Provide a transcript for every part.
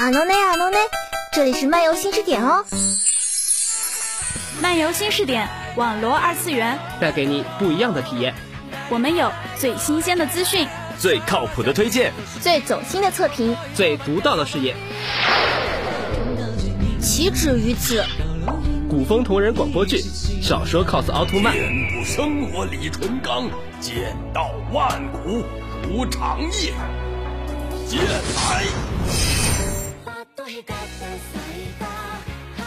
阿诺内阿诺内，这里是漫游新视点哦。漫游新视点，网罗二次元，带给你不一样的体验。我们有最新鲜的资讯，最靠谱的推荐，最走心的测评，最独到的视野，岂止于此？古风同人广播剧，小说 cos 奥特曼，生活李纯刚，剑道万古如长夜，剑来。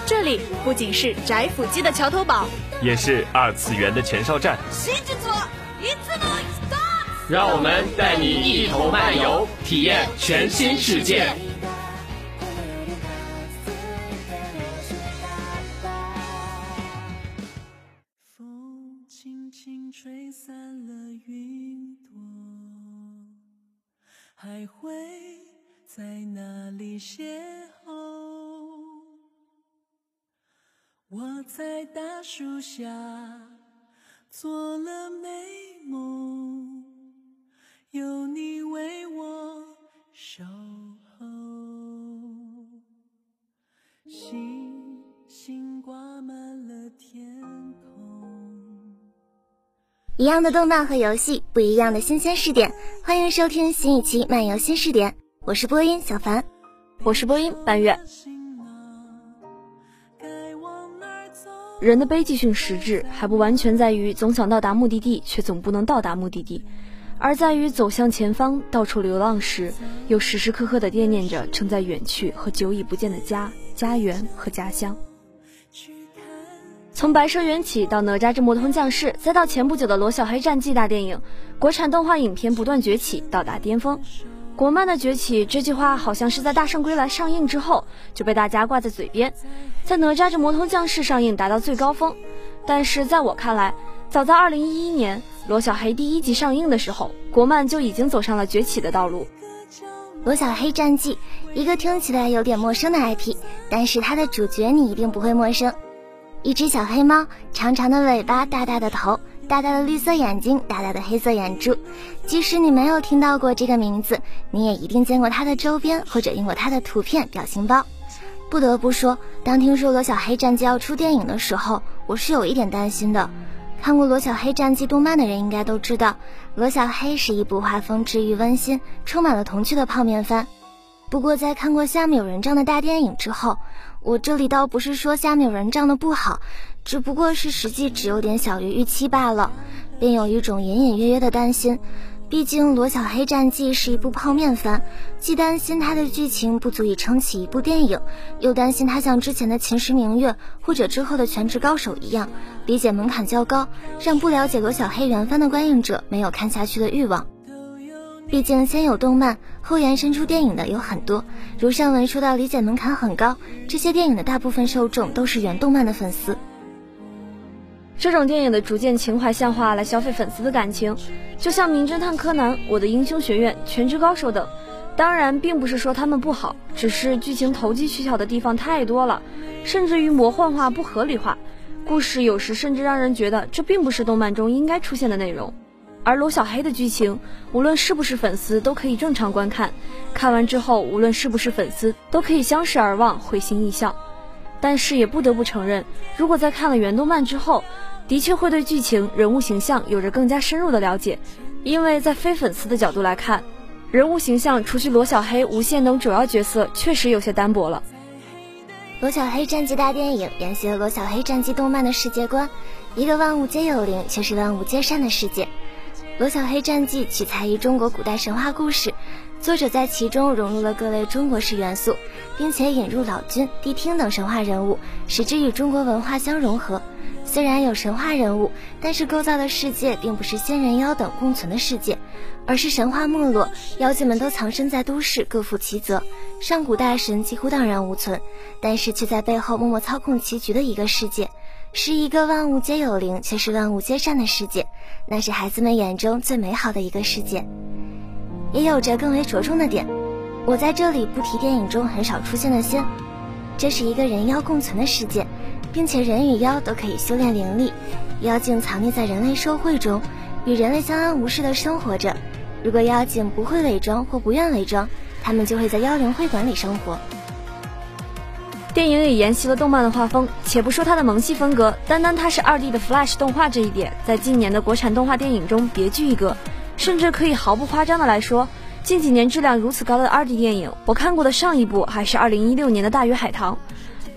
这里不仅是宅腐机的桥头堡，也是二次元的前哨站。让我们带你一同漫游，体验全新世界。风轻轻吹散了云朵，还会在哪里邂逅？我在大树下做了美梦，有你为我守候。星星挂满了天空。一样的动漫和游戏，不一样的新鲜视点。欢迎收听新一期漫游新视点，我是播音小凡，我是播音半月。人的悲剧性实质还不完全在于总想到达目的地，却总不能到达目的地，而在于走向前方，到处流浪时，又时时刻刻的惦念着正在远去和久已不见的家、家园和家乡。从白蛇缘起到哪吒之魔童降世，再到前不久的罗小黑战记大电影，国产动画影片不断崛起，到达巅峰。国漫的崛起这句话，好像是在《大圣归来》上映之后就被大家挂在嘴边，在哪吒之魔童降世上映达到最高峰。但是在我看来，早在2011年罗小黑第一集上映的时候，国漫就已经走上了崛起的道路。罗小黑战记，一个听起来有点陌生的 IP，但是它的主角你一定不会陌生。一只小黑猫，长长的尾巴，大大的头，大大的绿色眼睛，大大的黑色眼珠。即使你没有听到过这个名字，你也一定见过它的周边或者用过它的图片表情包。不得不说，当听说罗小黑战记要出电影的时候，我是有一点担心的。看过罗小黑战记动漫的人应该都知道，罗小黑是一部画风治愈温馨、充满了童趣的泡面番。不过在看过《下面有人帐》的大电影之后，我这里倒不是说《下面有人帐》的不好，只不过是实际只有点小于预期罢了，便有一种隐隐约约的担心。毕竟《罗小黑战记》是一部泡面番，既担心它的剧情不足以撑起一部电影，又担心它像之前的《秦时明月》或者之后的《全职高手》一样，理解门槛较高，让不了解罗小黑原番的观影者没有看下去的欲望。毕竟先有动漫，后延伸出电影的有很多。如上文说到理解门槛很高，这些电影的大部分受众都是原动漫的粉丝。这种电影的逐渐情怀向化来消费粉丝的感情，就像《名侦探柯南》《我的英雄学院》《全职高手》等。当然，并不是说他们不好，只是剧情投机取巧的地方太多了，甚至于魔幻化、不合理化，故事有时甚至让人觉得这并不是动漫中应该出现的内容。而罗小黑的剧情，无论是不是粉丝都可以正常观看，看完之后，无论是不是粉丝都可以相视而望，会心一笑。但是也不得不承认，如果在看了原动漫之后，的确会对剧情、人物形象有着更加深入的了解。因为在非粉丝的角度来看，人物形象除去罗小黑、无限等主要角色，确实有些单薄了。罗小黑战记大电影沿袭了罗小黑战记动漫的世界观，一个万物皆有灵却是万物皆善的世界。罗小黑战记取材于中国古代神话故事，作者在其中融入了各类中国式元素，并且引入老君、谛听等神话人物，使之与中国文化相融合。虽然有神话人物，但是构造的世界并不是仙人妖等共存的世界，而是神话没落，妖精们都藏身在都市，各负其责，上古大神几乎荡然无存，但是却在背后默默操控棋局的一个世界。是一个万物皆有灵，却是万物皆善的世界，那是孩子们眼中最美好的一个世界，也有着更为着重的点。我在这里不提电影中很少出现的仙，这是一个人妖共存的世界，并且人与妖都可以修炼灵力，妖精藏匿在人类社会中，与人类相安无事的生活着。如果妖精不会伪装或不愿伪装，他们就会在妖灵会馆里生活。电影也沿袭了动漫的画风。且不说它的萌系风格，单单它是二 D 的 Flash 动画这一点，在近年的国产动画电影中别具一格。甚至可以毫不夸张的来说，近几年质量如此高的二 D 电影，我看过的上一部还是二零一六年的大鱼海棠。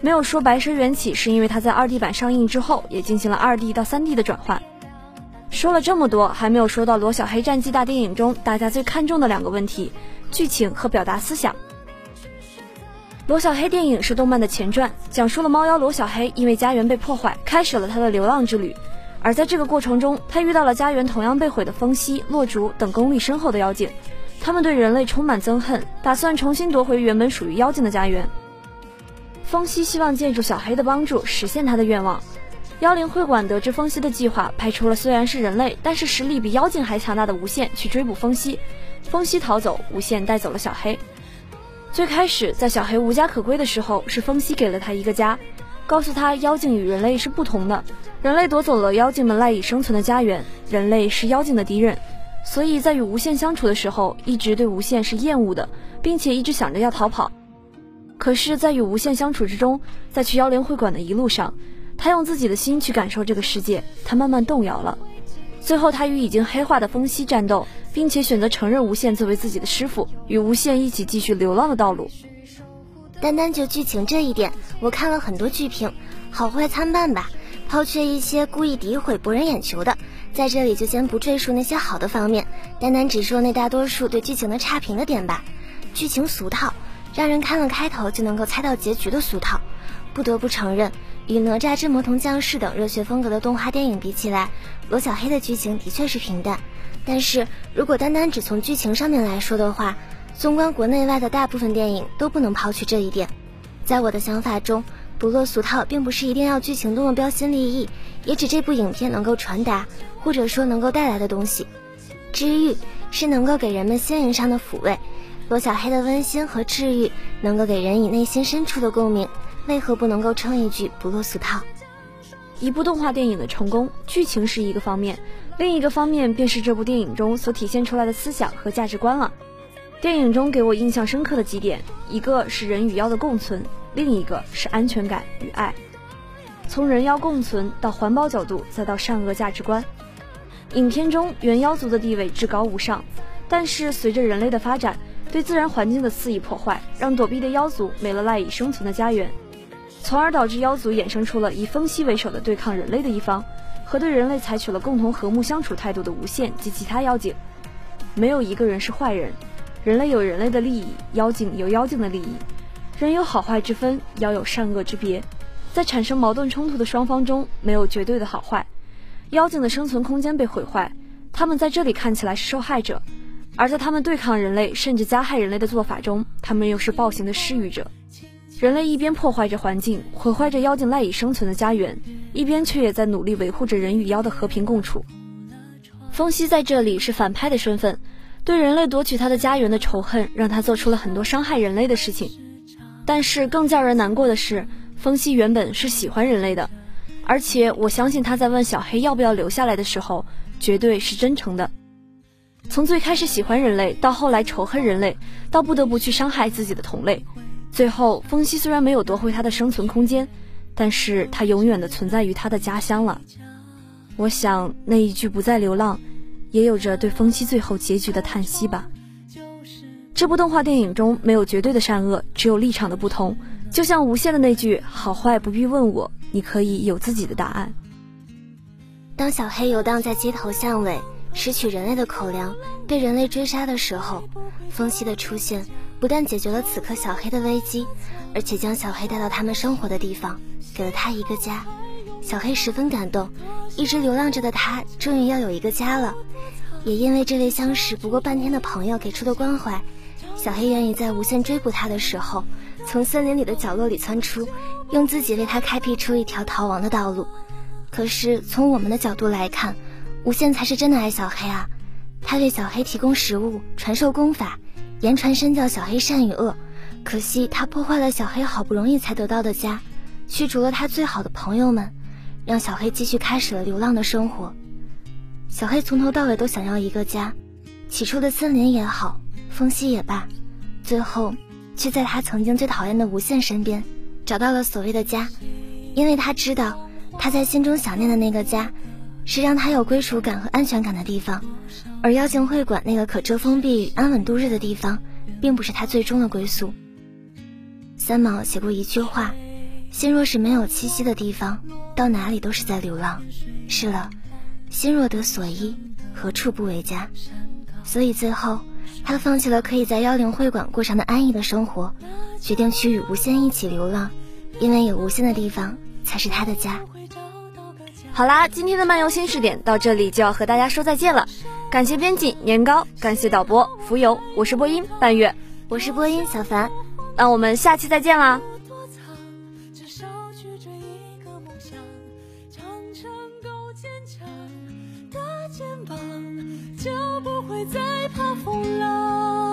没有说白蛇缘起，是因为它在二 D 版上映之后，也进行了二 D 到三 D 的转换。说了这么多，还没有说到罗小黑战记大电影中大家最看重的两个问题：剧情和表达思想。罗小黑电影是动漫的前传，讲述了猫妖罗小黑因为家园被破坏，开始了他的流浪之旅。而在这个过程中，他遇到了家园同样被毁的风息、落竹等功力深厚的妖精，他们对人类充满憎恨，打算重新夺回原本属于妖精的家园。风息希望借助小黑的帮助实现他的愿望。妖灵会馆得知风息的计划，派出了虽然是人类，但是实力比妖精还强大的无限去追捕风息。风息逃走，无限带走了小黑。最开始，在小黑无家可归的时候，是风息给了他一个家，告诉他妖精与人类是不同的。人类夺走了妖精们赖以生存的家园，人类是妖精的敌人，所以在与无限相处的时候，一直对无限是厌恶的，并且一直想着要逃跑。可是，在与无限相处之中，在去妖灵会馆的一路上，他用自己的心去感受这个世界，他慢慢动摇了。最后，他与已经黑化的风息战斗。并且选择承认无限作为自己的师傅，与无限一起继续流浪的道路。单单就剧情这一点，我看了很多剧评，好坏参半吧。抛却一些故意诋毁博人眼球的，在这里就先不赘述那些好的方面，单单只说那大多数对剧情的差评的点吧。剧情俗套，让人看了开头就能够猜到结局的俗套。不得不承认，与哪吒之魔童降世等热血风格的动画电影比起来，罗小黑的剧情的确是平淡。但是如果单单只从剧情上面来说的话，纵观国内外的大部分电影都不能抛去这一点。在我的想法中，不落俗套并不是一定要剧情多么标新立异，也指这部影片能够传达或者说能够带来的东西。治愈是能够给人们心灵上的抚慰，罗小黑的温馨和治愈能够给人以内心深处的共鸣，为何不能够称一句不落俗套？一部动画电影的成功，剧情是一个方面，另一个方面便是这部电影中所体现出来的思想和价值观了。电影中给我印象深刻的几点，一个是人与妖的共存，另一个是安全感与爱。从人妖共存到环保角度，再到善恶价值观。影片中原妖族的地位至高无上，但是随着人类的发展，对自然环境的肆意破坏，让躲避的妖族没了赖以生存的家园。从而导致妖族衍生出了以风息为首的对抗人类的一方，和对人类采取了共同和睦相处态度的无限及其他妖精。没有一个人是坏人，人类有人类的利益，妖精有妖精的利益，人有好坏之分，妖有善恶之别。在产生矛盾冲突的双方中，没有绝对的好坏。妖精的生存空间被毁坏，他们在这里看起来是受害者，而在他们对抗人类甚至加害人类的做法中，他们又是暴行的施予者。人类一边破坏着环境，毁坏着妖精赖以生存的家园，一边却也在努力维护着人与妖的和平共处。风息在这里是反派的身份，对人类夺取他的家园的仇恨，让他做出了很多伤害人类的事情。但是更叫人难过的是，风息原本是喜欢人类的，而且我相信他在问小黑要不要留下来的时候，绝对是真诚的。从最开始喜欢人类，到后来仇恨人类，到不得不去伤害自己的同类。最后，风息虽然没有夺回他的生存空间，但是他永远的存在于他的家乡了。我想那一句不再流浪，也有着对风息最后结局的叹息吧。这部动画电影中没有绝对的善恶，只有立场的不同。就像无限的那句“好坏不必问我，你可以有自己的答案”。当小黑游荡在街头巷尾，拾取人类的口粮，被人类追杀的时候，风息的出现。不但解决了此刻小黑的危机，而且将小黑带到他们生活的地方，给了他一个家。小黑十分感动，一直流浪着的他终于要有一个家了。也因为这位相识不过半天的朋友给出的关怀，小黑愿意在无限追捕他的时候，从森林里的角落里窜出，用自己为他开辟出一条逃亡的道路。可是从我们的角度来看，无限才是真的爱小黑啊！他为小黑提供食物，传授功法。言传身教小黑善与恶，可惜他破坏了小黑好不容易才得到的家，驱逐了他最好的朋友们，让小黑继续开始了流浪的生活。小黑从头到尾都想要一个家，起初的森林也好，风息也罢，最后却在他曾经最讨厌的无限身边，找到了所谓的家，因为他知道他在心中想念的那个家，是让他有归属感和安全感的地方，而妖精会馆那个可遮风避雨、安稳度日的地方，并不是他最终的归宿。三毛写过一句话：“心若是没有栖息的地方，到哪里都是在流浪。”是了，心若得所依，何处不为家？所以最后，他放弃了可以在妖灵会馆过上的安逸的生活，决定去与无限一起流浪，因为有无限的地方才是他的家。好啦，今天的漫游新视点到这里就要和大家说再见了。感谢编辑年糕，感谢导播浮游，我是播音半月，我是播音小凡。那我们下期再见啦！再怕风浪。